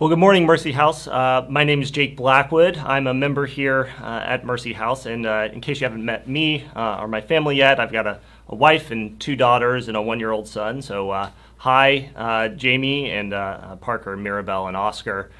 Well, good morning, Mercy House. Uh, my name is Jake Blackwood. I'm a member here uh, at Mercy House. And uh, in case you haven't met me uh, or my family yet, I've got a, a, wife and two daughters and a one year old son. So, uh, hi, uh, Jamie and Parker, Mirabelle, and Oscar.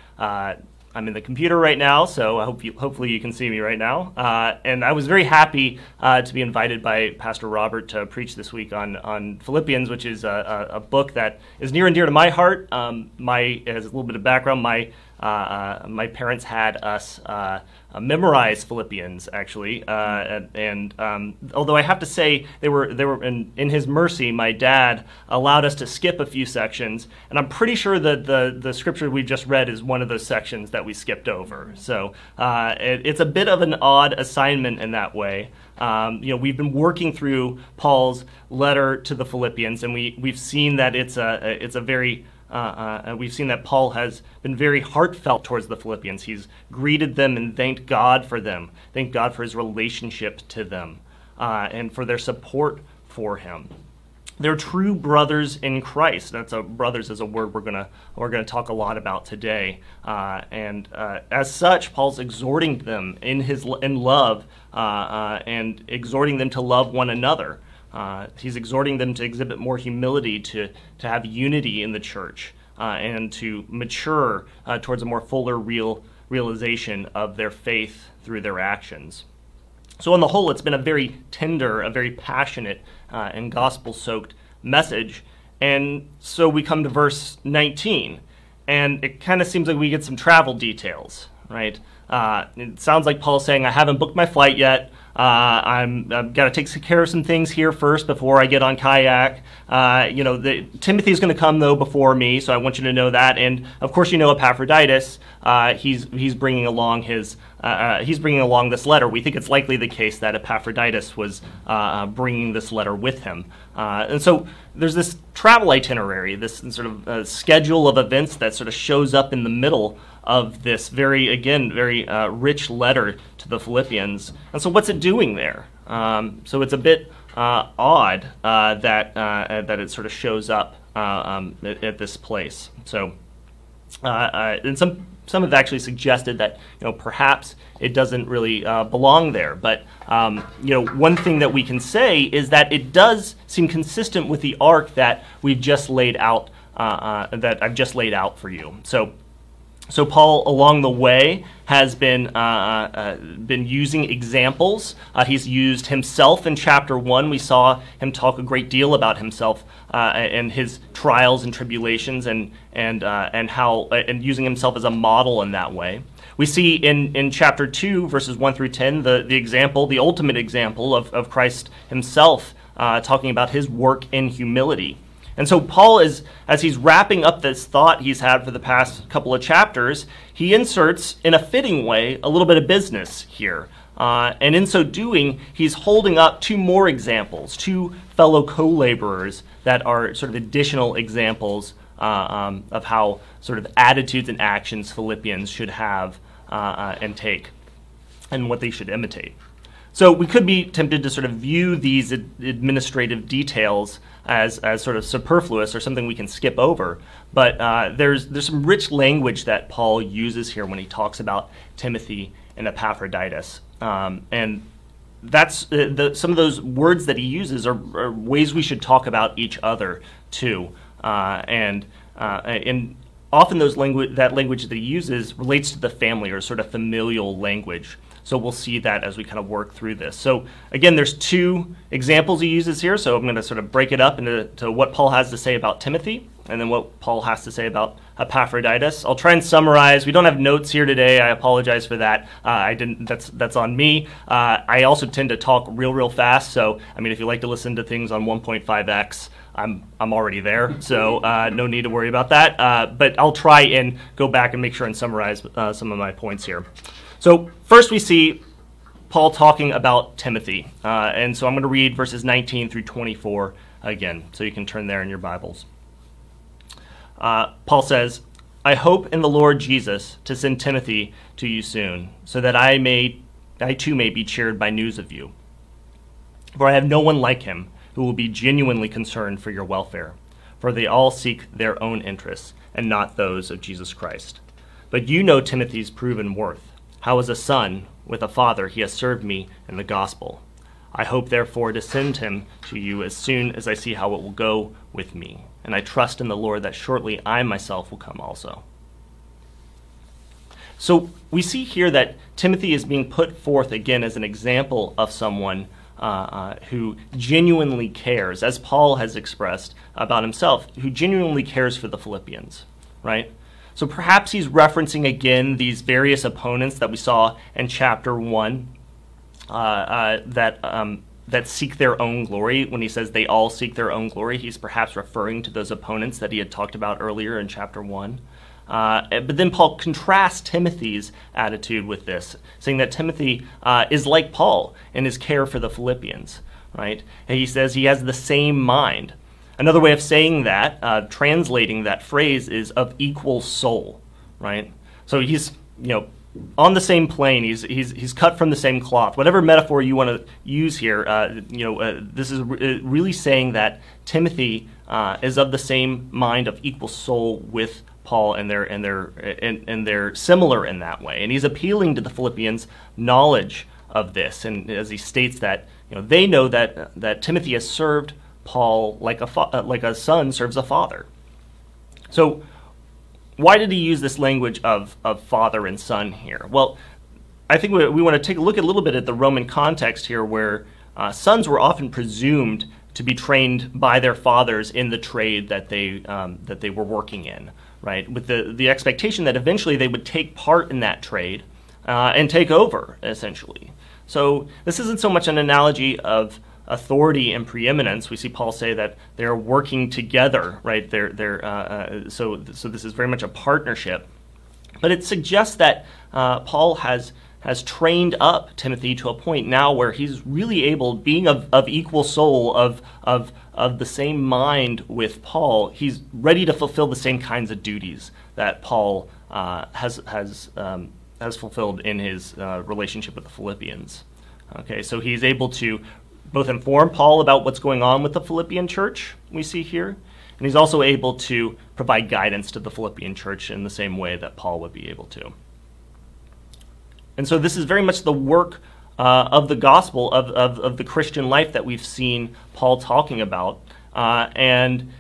I'm in the computer right now, so I hope you, hopefully you can see me right now. Uh, and I was very happy uh, to be invited by Pastor Robert to preach this week on, on Philippians, which is a, a, a book that is near and dear to my heart. Um, my as a little bit of background, my uh, uh, my parents had us uh, memorize Philippians actually, and, and um, although I have to say they were they were in, in His mercy, my dad allowed us to skip a few sections, and I'm pretty sure that the the scripture we just read is one of those sections that we skipped over. So it, it's a bit of an odd assignment in that way. Um, you know, we've been working through Paul's letter to the Philippians, and we we've seen that it's a it's a very uh, uh, we've seen that Paul has been very heartfelt towards the Philippians. He's greeted them and thanked God for them, thanked God for his relationship to them, uh, and for their support for him. They're true brothers in Christ. That's a brothers is a word we're gonna we're gonna talk a lot about today. Uh, and uh, as such, Paul's exhorting them in his in love uh, and exhorting them to love one another. Uh, he's exhorting them to exhibit more humility, to, to have unity in the church, uh, and to mature uh, towards a more fuller real realization of their faith through their actions. So, on the whole, it's been a very tender, a very passionate, uh, and gospel soaked message. And so we come to verse 19, and it kind of seems like we get some travel details, right? Uh, it sounds like Paul's saying, I haven't booked my flight yet. Uh, I'm I've got to take care of some things here first before I get on kayak. Uh, you know, the, Timothy's going to come though before me, so I want you to know that. And of course, you know Epaphroditus. Uh, he's he's bringing along his uh, uh, he's bringing along this letter. We think it's likely the case that Epaphroditus was uh, bringing this letter with him. and so there's this travel itinerary, this sort of schedule of events that sort of shows up in the middle of this very, again, very uh, rich letter to the Philippians. And so, what's it doing there? Um, so, it's a bit uh, odd uh, that uh, that it sort of shows up uh, um, at, at, this place. So, uh, and some some have actually suggested that you know perhaps it doesn't really belong there. But um, you know, one thing that we can say is that it does seem consistent with the arc that we've just laid out. that I've just laid out for you. So so Paul, along the way, has been uh, uh, been using examples. Uh, he's used himself in chapter one. We saw him talk a great deal about himself uh, and his trials and tribulations, and and uh, and how uh, and using himself as a model in that way. We see in, in chapter 2, verses 1 through 10, the, the example, the ultimate example of, of Christ himself, talking about his work in humility. And so Paul is, as he's wrapping up this thought he's had for the past couple of chapters, he inserts in a fitting way a little bit of business here. Uh, and in so doing, he's holding up two more examples, two fellow co laborers that are sort of additional examples uh, um, of how sort of attitudes and actions Philippians should have uh, uh and take, and what they should imitate. So we could be tempted to sort of view these administrative details as, as sort of superfluous or something we can skip over. But uh, there's, there's some rich language that Paul uses here when he talks about Timothy and Epaphroditus. Um, and that's uh, the, some of those words that he uses are, are, ways we should talk about each other too. Uh, and, uh, and often those language, that language that he uses relates to the family or sort of familial language. So we'll see that as we kind of work through this. So again, there's two examples he uses here. So I'm going to sort of break it up into what Paul has to say about Timothy and then what Paul has to say about Epaphroditus. I'll try and summarize. We don't have notes here today. I apologize for that. Uh, I didn't. That's that's on me. Uh, I also tend to talk real real fast. So I mean, if you like to listen to things on 1.5x, I'm I'm already there. So uh, no need to worry about that. Uh, but I'll try and go back and make sure and summarize uh, some of my points here. So, first we see Paul talking about Timothy. Uh, and so I'm going to read verses 19 through 24 again, so you can turn there in your Bibles. Uh, Paul says, I hope in the Lord Jesus to send Timothy to you soon, so that I may I too may be cheered by news of you. For I have no one like him who will be genuinely concerned for your welfare, for they all seek their own interests and not those of Jesus Christ. But you know Timothy's proven worth. How as a son, with a father, he has served me in the gospel. I hope, therefore, to send him to you as soon as I see how it will go with me. And I trust in the Lord that shortly I myself will come also. So we see here that Timothy is being put forth again as an example of someone uh, uh, who genuinely cares, as Paul has expressed about himself, who genuinely cares for the Philippians, right? So perhaps he's referencing again these various opponents that we saw in chapter 1 uh, uh, that, um, that seek their own glory. When he says they all seek their own glory, he's perhaps referring to those opponents that he had talked about earlier in chapter 1. Uh, but then Paul contrasts Timothy's attitude with this, saying that Timothy uh, is like Paul in his care for the Philippians, right? And he says he has the same mind. Another way of saying that, uh, translating that phrase, is of equal soul, right? So he's, you know, on the same plane. He's, he's, he's cut from the same cloth. Whatever metaphor you want to use here, uh, you know, uh, this is re- uh, really saying that Timothy uh, is of the same mind of equal soul with Paul, and they're and they're and, and they're similar in that way. And he's appealing to the Philippians' knowledge of this, and as he states that you know they know that that Timothy has served Paul like a fa- uh, like a son serves a father. So, why did he use this language of of father and son here? Well, I think we, we want to take a look a little bit at the Roman context here, where uh, sons were often presumed to be trained by their fathers in the trade that they um, that they were working in right? With the, the expectation that eventually they would take part in that trade uh, and take over, essentially. So this isn't so much an analogy of authority and preeminence. We see Paul say that they're working together, right? They're, they're, uh, uh, so, so this is very much a partnership. But it suggests that uh, Paul has has trained up Timothy to a point now where he's really able, being of, of equal soul, of, of, of the same mind with Paul, he's ready to fulfill the same kinds of duties that Paul uh, has, has, um, has fulfilled in his uh, relationship with the Philippians. Okay, so he's able to both inform Paul about what's going on with the Philippian church, we see here, and he's also able to provide guidance to the Philippian church in the same way that Paul would be able to. And so this is very much the work uh, of the gospel, of, of, of, the Christian life that we've seen Paul talking about. Uh, and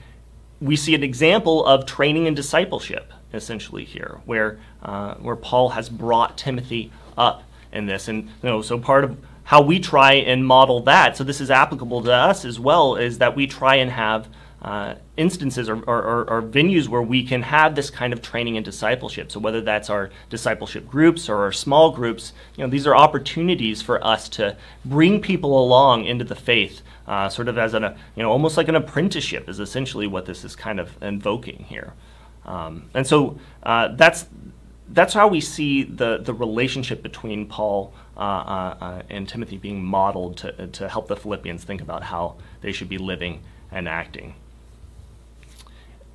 we see an example of training and discipleship, essentially, here, where, uh, where Paul has brought Timothy up in this. And you know, so part of how we try and model that, so this is applicable to us as well, is that we try and have uh, instances or, or, or, venues where we can have this kind of training and discipleship. So whether that's our discipleship groups or our small groups, you know, these are opportunities for us to bring people along into the faith, uh, sort of as an, you know, almost like an apprenticeship is essentially what this is kind of invoking here. Um, and so uh, that's that's how we see the, the relationship between Paul uh, uh, uh, and Timothy being modeled to, to help the Philippians think about how they should be living and acting.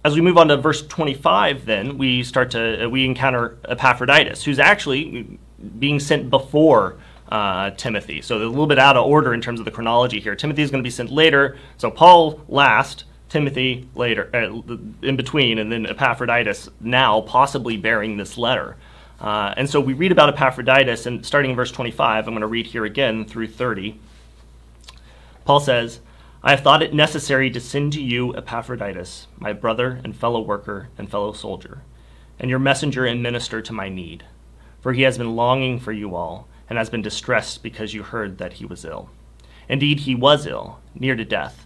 As we move on to verse 25 then we start to uh, we encounter epaphroditus who's actually being sent before uh, timothy. So a little bit out of order in terms of the chronology here. Timothy is going to be sent later. So paul last timothy later uh, in between and then epaphroditus now possibly bearing this letter uh, and so we read about epaphroditus and starting in verse 25 i'm going to read here again through 30 paul says I have thought it necessary to send to you Epaphroditus, my brother and fellow worker and fellow soldier, and your messenger and minister to my need. For he has been longing for you all, and has been distressed because you heard that he was ill. Indeed, he was ill, near to death,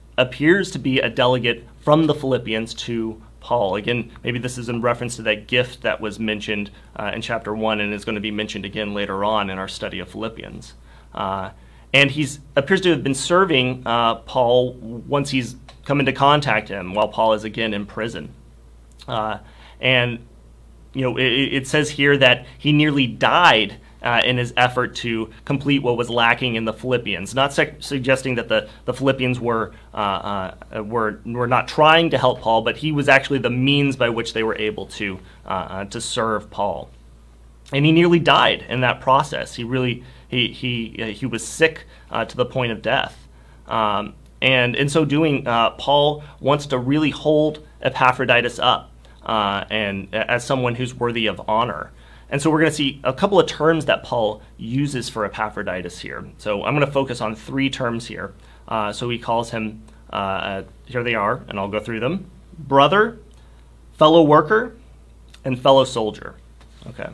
appears to be a delegate from the Philippians to Paul. Again, maybe this is in reference to that gift that was mentioned uh, in chapter 1 and is going to be mentioned again later on in our study of Philippians. Uh, and he appears to have been serving uh, Paul once he's come into contact him while Paul is again in prison. Uh, and you know, it, it, says here that he nearly died uh, in his effort to complete what was lacking in the Philippians. Not suggesting that the, the Philippians were, uh, uh, were, were not trying to help Paul, but he was actually the means by which they were able to, uh, uh, to serve Paul. And he nearly died in that process. He really he, he, he was sick to the point of death. Um, and in so doing, Paul wants to really hold Epaphroditus up and as someone who's worthy of honor. And so we're going to see a couple of terms that Paul uses for Epaphroditus here. So I'm going to focus on three terms here. Uh, so he calls him, uh, here they are, and I'll go through them brother, fellow worker, and fellow soldier. Okay.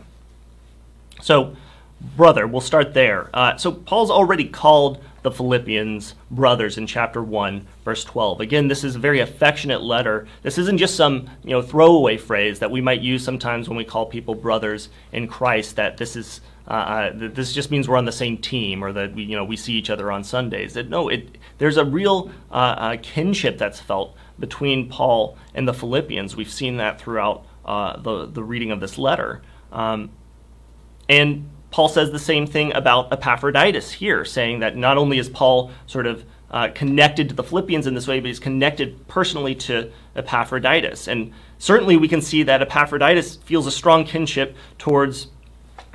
So, brother, we'll start there. Uh, so Paul's already called the Philippians brothers in chapter 1, verse 12. Again, this is a very affectionate letter. This isn't just some you know, throwaway phrase that we might use sometimes when we call people brothers in Christ, that this is. Uh, uh this just means we're on the same team, or that we, you know, we see each other on Sundays. It, no, it, there's a real uh, uh, kinship that's felt between Paul and the Philippians. We've seen that throughout uh, the the reading of this letter, um, and Paul says the same thing about Epaphroditus here, saying that not only is Paul sort of uh, connected to the Philippians in this way, but he's connected personally to Epaphroditus. And certainly we can see that Epaphroditus feels a strong kinship towards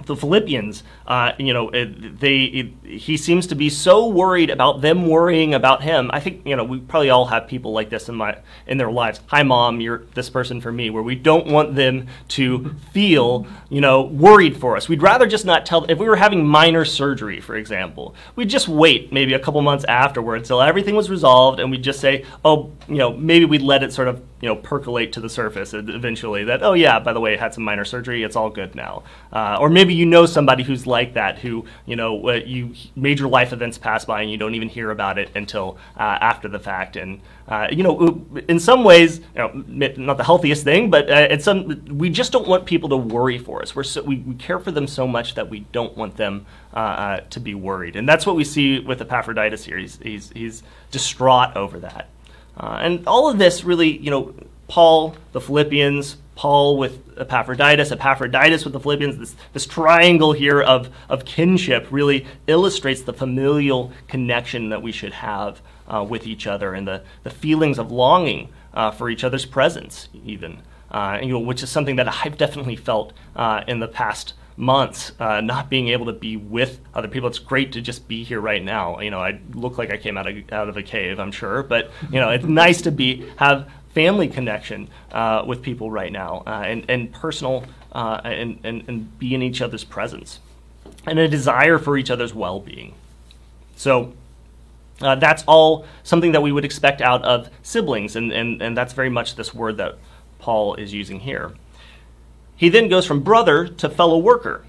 the Philippians, uh, you know, they it, he seems to be so worried about them worrying about him. I think you know we probably all have people like this in my in their lives. Hi, mom, you're this person for me, where we don't want them to feel you know worried for us. We'd rather just not tell. If we were having minor surgery, for example, we'd just wait maybe a couple months afterwards till everything was resolved, and we'd just say, oh, you know, maybe we'd let it sort of you know percolate to the surface eventually. That oh yeah, by the way, it had some minor surgery. It's all good now. Uh, or maybe you know somebody who's like that, who you know uh, you major life events pass by and you don't even hear about it until uh, after the fact. And uh, you know, in some ways, you know, not the healthiest thing, but uh, some we just don't want people to worry for us. We're so, we, we care for them so much that we don't want them uh, to be worried, and that's what we see with Epaphroditus here. He's he's, he's distraught over that. and all of this really, you know, Paul, the Philippians, Paul with Epaphroditus, Epaphroditus with the Philippians, this, this triangle here of, of kinship really illustrates the familial connection that we should have uh, with each other and the, the feelings of longing uh, for each other's presence, even, uh, you know, which is something that I've definitely felt uh, in the past months, uh, not being able to be with other people. It's great to just be here right now. You know, I look like I came out of, out of a cave, I'm sure, but, you know, it's nice to be, have family connection uh, with people right now uh, and, and personal uh, and, and, and be in each other's presence and a desire for each other's well being. So, uh, that's all something that we would expect out of siblings, and, and, and that's very much this word that Paul is using here. He then goes from brother to fellow worker.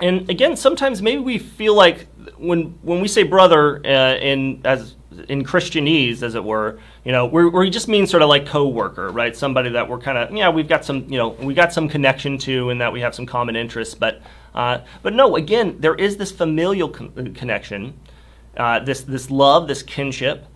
And again, sometimes maybe we feel like when when we say brother uh, in as in Christianese, as it were, you know, we we just mean sort of like co-worker, right? Somebody that we're kind of, yeah, we've got some, you know, we got some connection to, and that we have some common interests. But, uh, but no, again, there is this familial con- connection, uh, this this love, this kinship.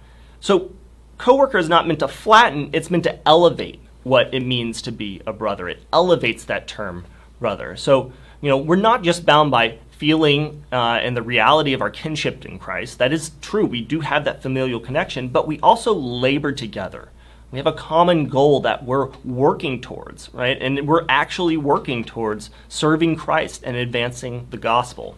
So, co-worker is not meant to flatten; it's meant to elevate what it means to be a brother. It elevates that term, brother. So, you know, we're not just bound by feeling uh, and the reality of our kinship in Christ. That is true. We do have that familial connection, but we also labor together. We have a common goal that we're working towards, right? And we're actually working towards serving Christ and advancing the gospel,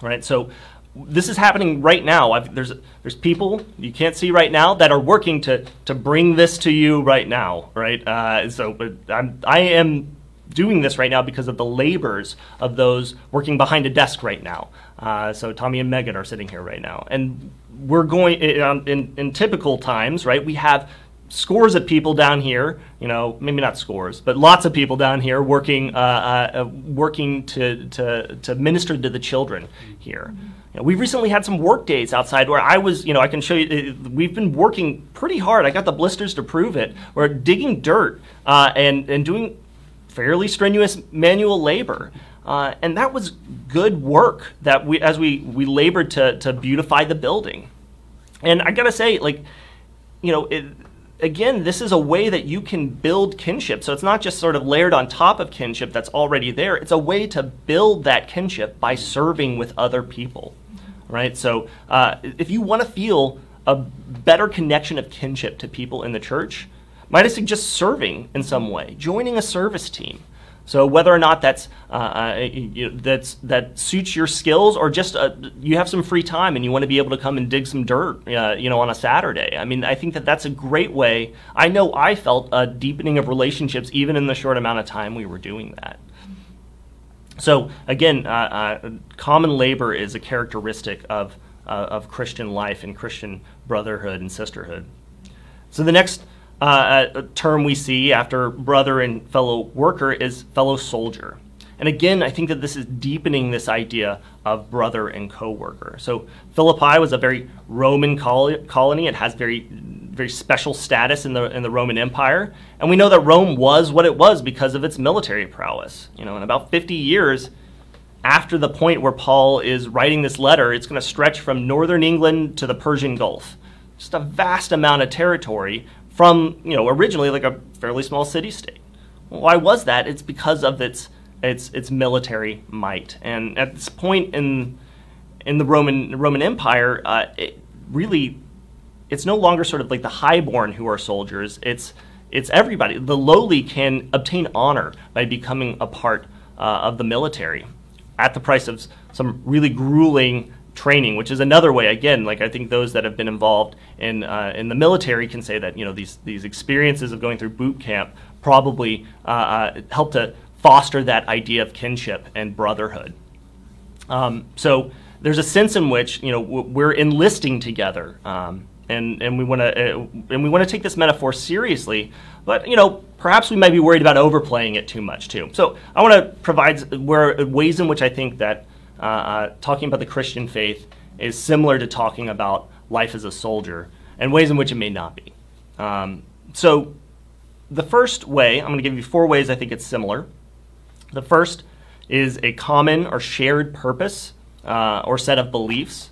right? So this is happening right now. I've, there's there's people you can't see right now that are working to to bring this to you right now, right? Uh, so I'm I am doing this right now because of the labors of those working behind a desk right now. Uh, so Tommy and Megan are sitting here right now, and we're going in, in, in typical times, right? We have scores of people down here, you know, maybe not scores, but lots of people down here working, uh, uh, uh working to, to, to minister to the children here. You know, we've recently had some work days outside where I was, you know, I can show you, we've been working pretty hard. I got the blisters to prove it. We're digging dirt uh, and, and doing fairly strenuous manual labor. Uh, and that was good work that we, as we, we labored to, to beautify the building. And I gotta say, like, you know, it, again, this is a way that you can build kinship. So it's not just sort of layered on top of kinship that's already there. It's a way to build that kinship by serving with other people, right? So uh, if you want to feel a better connection of kinship to people in the church, might I suggest serving in some way, joining a service team. So whether or not that's uh, uh, you know, that's that suits your skills, or just uh, you have some free time and you want to be able to come and dig some dirt, uh, you know, on a Saturday. I mean, I think that that's a great way. I know I felt a deepening of relationships even in the short amount of time we were doing that. So again, uh, uh, common labor is a characteristic of of Christian life and Christian brotherhood and sisterhood. So the next uh, term we see after brother and fellow worker is fellow soldier. And again, I think that this is deepening this idea of brother and co-worker. So Philippi was a very Roman colony. It has very very special status in the in the Roman Empire, and we know that Rome was what it was because of its military prowess. You know, in about 50 years after the point where Paul is writing this letter, it's going to stretch from northern England to the Persian Gulf. Just a vast amount of territory from you know originally like a fairly small city state. Why was that? It's because of its its its military might. And at this point in in the Roman Roman Empire, uh, it really it's no longer sort of like the highborn who are soldiers. It's it's everybody. The lowly can obtain honor by becoming a part uh, of the military at the price of some really grueling training, which is another way. Again, like I think those that have been involved in uh, in the military can say that you know these these experiences of going through boot camp probably uh, uh, help to foster that idea of kinship and brotherhood. Um, so there's a sense in which you know we're enlisting together, um, and and we want to uh, and we want to take this metaphor seriously. But you know, perhaps we might be worried about overplaying it too much too. So I want to provide where ways in which I think that uh, uh, talking about the Christian faith is similar to talking about life as a soldier, and ways in which it may not be. Um, so, the first way, I'm going to give you four ways I think it's similar. The first is a common or shared purpose uh, or set of beliefs.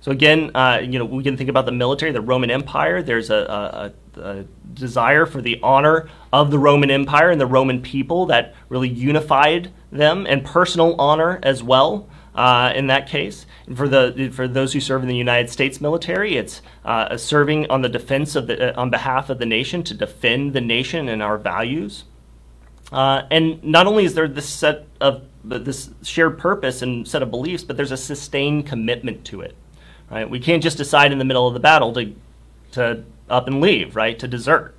So again, uh, you know, we can think about the military, the Roman Empire. There's a, a, a, desire for the honor of the Roman Empire and the Roman people that really unified them, and personal honor as well uh, in that case. And for the for those who serve in the United States military, it's uh, serving on the defense of the uh, on behalf of the nation to defend the nation and our values. Uh, and not only is there this set of this shared purpose and set of beliefs, but there's a sustained commitment to it. Right? We can't just decide in the middle of the battle to to up and leave, right? To desert.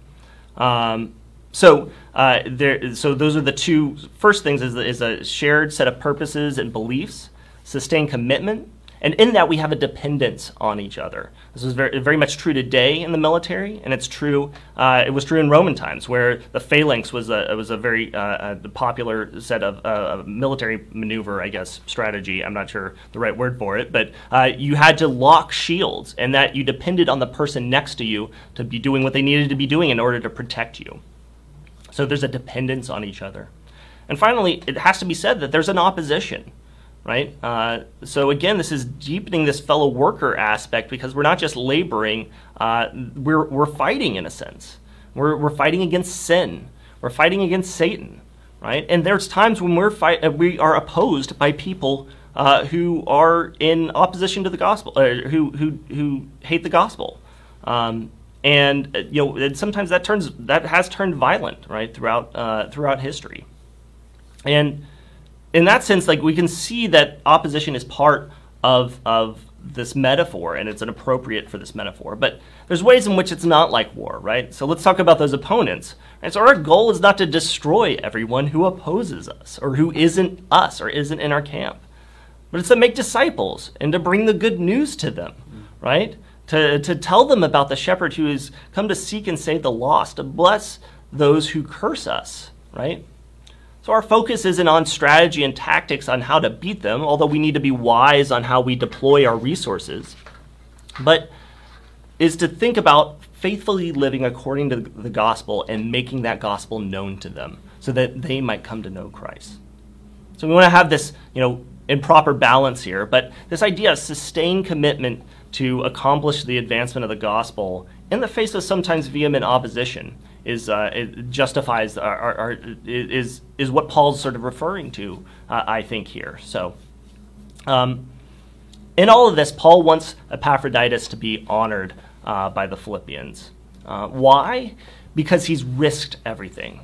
Um, so uh, there, so those are the two first things: is, is a shared set of purposes and beliefs, sustained commitment, and in that we have a dependence on each other. This is very, very much true today in the military, and it's true. Uh, it was true in Roman times, where the phalanx was a was a very uh, a popular set of uh, military maneuver, I guess, strategy. I'm not sure the right word for it, but uh, you had to lock shields, and that you depended on the person next to you to be doing what they needed to be doing in order to protect you. So there's a dependence on each other. And finally, it has to be said that there's an opposition right? Uh, so again, this is deepening this fellow worker aspect because we're not just laboring, uh, we're, we're fighting in a sense. We're, we're fighting against sin. We're fighting against Satan, right? And there's times when we're fight, uh, we are opposed by people uh, who are in opposition to the gospel, uh, who, who, who hate the gospel. Um, and uh, you know, and sometimes that turns that has turned violent, right, throughout throughout history. And in that sense, like we can see that opposition is part of of this metaphor, and it's an appropriate for this metaphor. But there's ways in which it's not like war, right? So let's talk about those opponents. Right? So our goal is not to destroy everyone who opposes us or who isn't us or isn't in our camp, but it's to make disciples and to bring the good news to them, right? To, to tell them about the shepherd who has come to seek and save the lost, to bless those who curse us, right? So our focus isn't on strategy and tactics on how to beat them, although we need to be wise on how we deploy our resources, but is to think about faithfully living according to the gospel and making that gospel known to them so that they might come to know Christ. So we want to have this, you know, in proper balance here, but this idea of sustained commitment to accomplish the advancement of the gospel in the face of sometimes vehement opposition is uh, it justifies our, our, our, is is what Paul's sort of referring to, uh, I think here. So, um, in all of this, Paul wants Epaphroditus to be honored uh, by the Philippians. Uh, why? Because he's risked everything.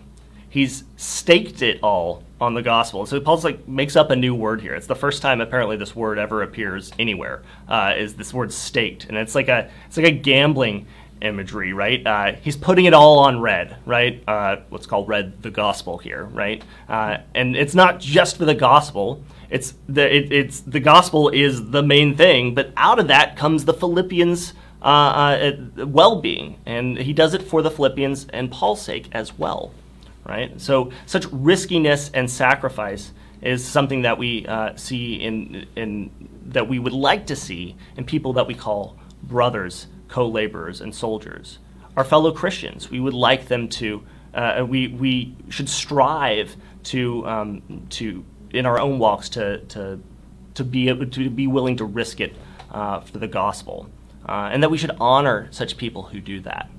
He's staked it all on the gospel. So Paul's like makes up a new word here. It's the first time apparently this word ever appears anywhere. Uh, is this word staked, and it's like a it's like a gambling imagery, right? Uh, he's putting it all on red, right? Uh, what's called red the gospel here, right? Uh, and it's not just for the gospel. It's the it, it's the gospel is the main thing, but out of that comes the Philippians' uh, uh, well-being, and he does it for the Philippians and Paul's sake as well, right? So such riskiness and sacrifice is something that we uh, see in in that we would like to see in people that we call brothers co laborers and soldiers. Our fellow Christians, we would like them to, uh, we, we should strive to, um, to, in our own walks, to, to, to, be, to be willing to risk it uh, for the gospel. Uh, and that we should honor such people who do that.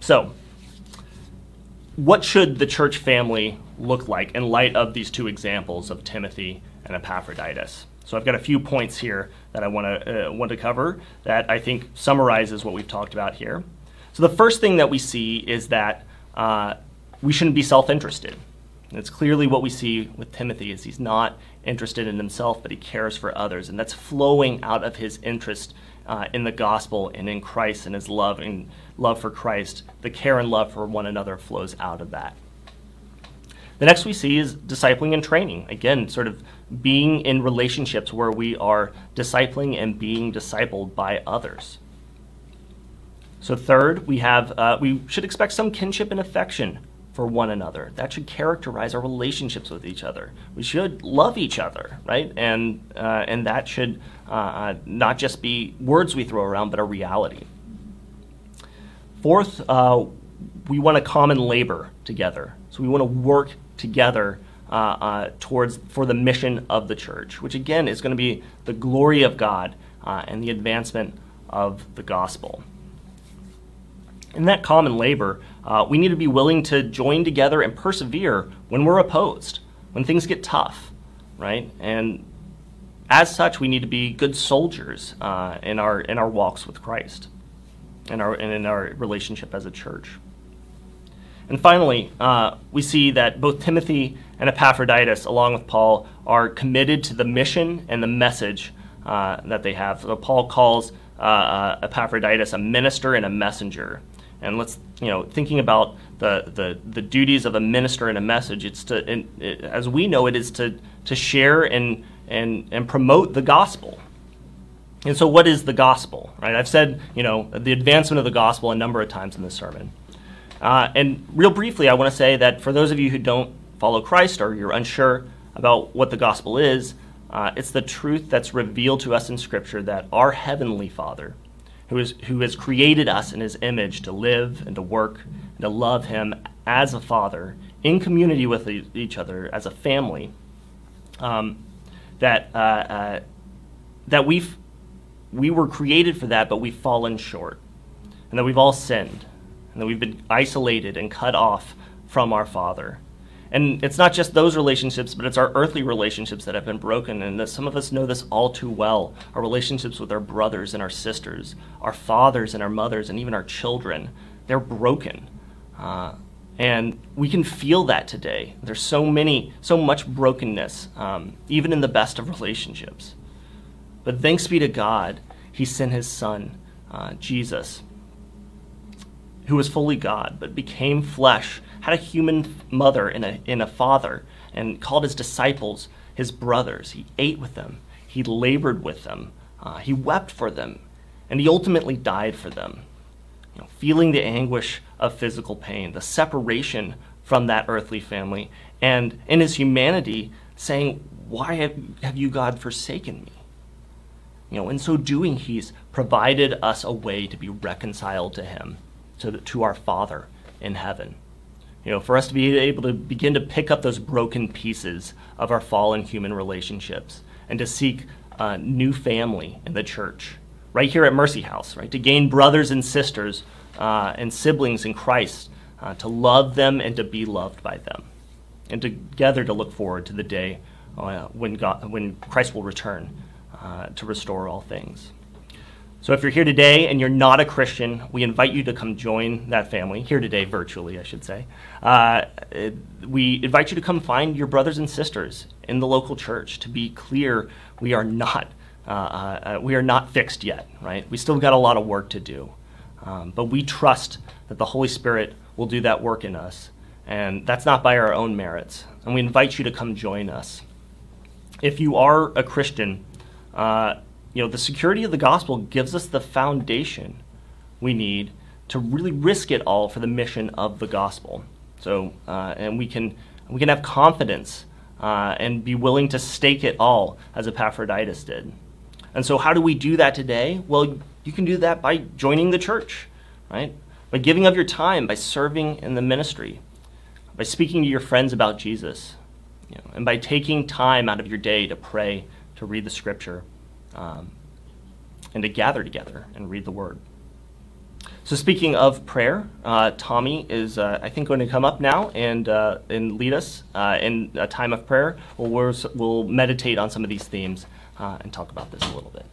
So, what should the church family look like in light of these two examples of Timothy and Epaphroditus? So I've got a few points here that I want to uh, want to cover that I think summarizes what we've talked about here. So the first thing that we see is that uh, we shouldn't be self-interested. It's clearly what we see with Timothy is he's not interested in himself, but he cares for others, and that's flowing out of his interest uh, in the gospel and in Christ and his love and love for Christ. The care and love for one another flows out of that. The next we see is discipling and training. Again, sort of being in relationships where we are discipling and being discipled by others. So, third, we have uh, we should expect some kinship and affection for one another. That should characterize our relationships with each other. We should love each other, right? And uh, and that should uh, uh not just be words we throw around, but a reality. Fourth, uh, we want a common labor together. So we want to work together uh, uh, towards for the mission of the church, which again is going to be the glory of God uh, and the advancement of the gospel. In that common labor, uh, we need to be willing to join together and persevere when we're opposed, when things get tough, right? And as such, we need to be good soldiers uh, in our in our walks with Christ, and our and in our relationship as a church. And finally, uh, we see that both Timothy and Epaphroditus, along with Paul, are committed to the mission and the message uh, that they have. So Paul calls uh, uh Epaphroditus a minister and a messenger. And let's, you know, thinking about the, the, the duties of a minister and a message, it's to, it, as we know it, is to, to share and, and, and promote the gospel. And so, what is the gospel, right? I've said, you know, the advancement of the gospel a number of times in this sermon. Uh, and real briefly, I want to say that for those of you who don't follow Christ or you're unsure about what the gospel is, uh, it's the truth that's revealed to us in Scripture that our Heavenly Father, who, is, who has created us in His image to live and to work and to love Him as a Father, in community with each other as a family, um, that, uh, uh, that we've, we were created for that, but we've fallen short, and that we've all sinned and that we've been isolated and cut off from our Father. And it's not just those relationships, but it's our earthly relationships that have been broken. And that some of us know this all too well. Our relationships with our brothers and our sisters, our fathers and our mothers, and even our children, they're broken. Uh, and we can feel that today. There's so many, so much brokenness, um, even in the best of relationships. But thanks be to God, He sent His Son, uh, Jesus, who was fully God, but became flesh, had a human mother and a, and a father, and called his disciples his brothers. He ate with them, he labored with them, uh, he wept for them, and he ultimately died for them. You know, feeling the anguish of physical pain, the separation from that earthly family, and in his humanity, saying, Why have, have you, God, forsaken me? You know, in so doing, he's provided us a way to be reconciled to him to, to our Father in heaven. You know, for us to be able to begin to pick up those broken pieces of our fallen human relationships and to seek a new family in the church right here at Mercy House, right, to gain brothers and sisters uh, and siblings in Christ, uh, to love them and to be loved by them, and together to look forward to the day uh, when, God, when Christ will return uh, to restore all things. So if you're here today and you're not a Christian, we invite you to come join that family, here today virtually, I should say. Uh, we invite you to come find your brothers and sisters in the local church. To be clear, we are not, uh, uh, we are not fixed yet, right? We still got a lot of work to do. Um, but we trust that the Holy Spirit will do that work in us. And that's not by our own merits. And we invite you to come join us. If you are a Christian, uh, you know, the security of the gospel gives us the foundation we need to really risk it all for the mission of the gospel. So, uh, and we can we can have confidence uh, and be willing to stake it all, as Epaphroditus did. And so, how do we do that today? Well, you can do that by joining the church, right? By giving of your time, by serving in the ministry, by speaking to your friends about Jesus, you know, and by taking time out of your day to pray, to read the Scripture um, and to gather together and read the Word. So, speaking of prayer, uh, Tommy is, uh, I think, going to come up now and, uh, and lead us uh, in a time of prayer. We'll, we'll meditate on some of these themes uh, and talk about this a little bit.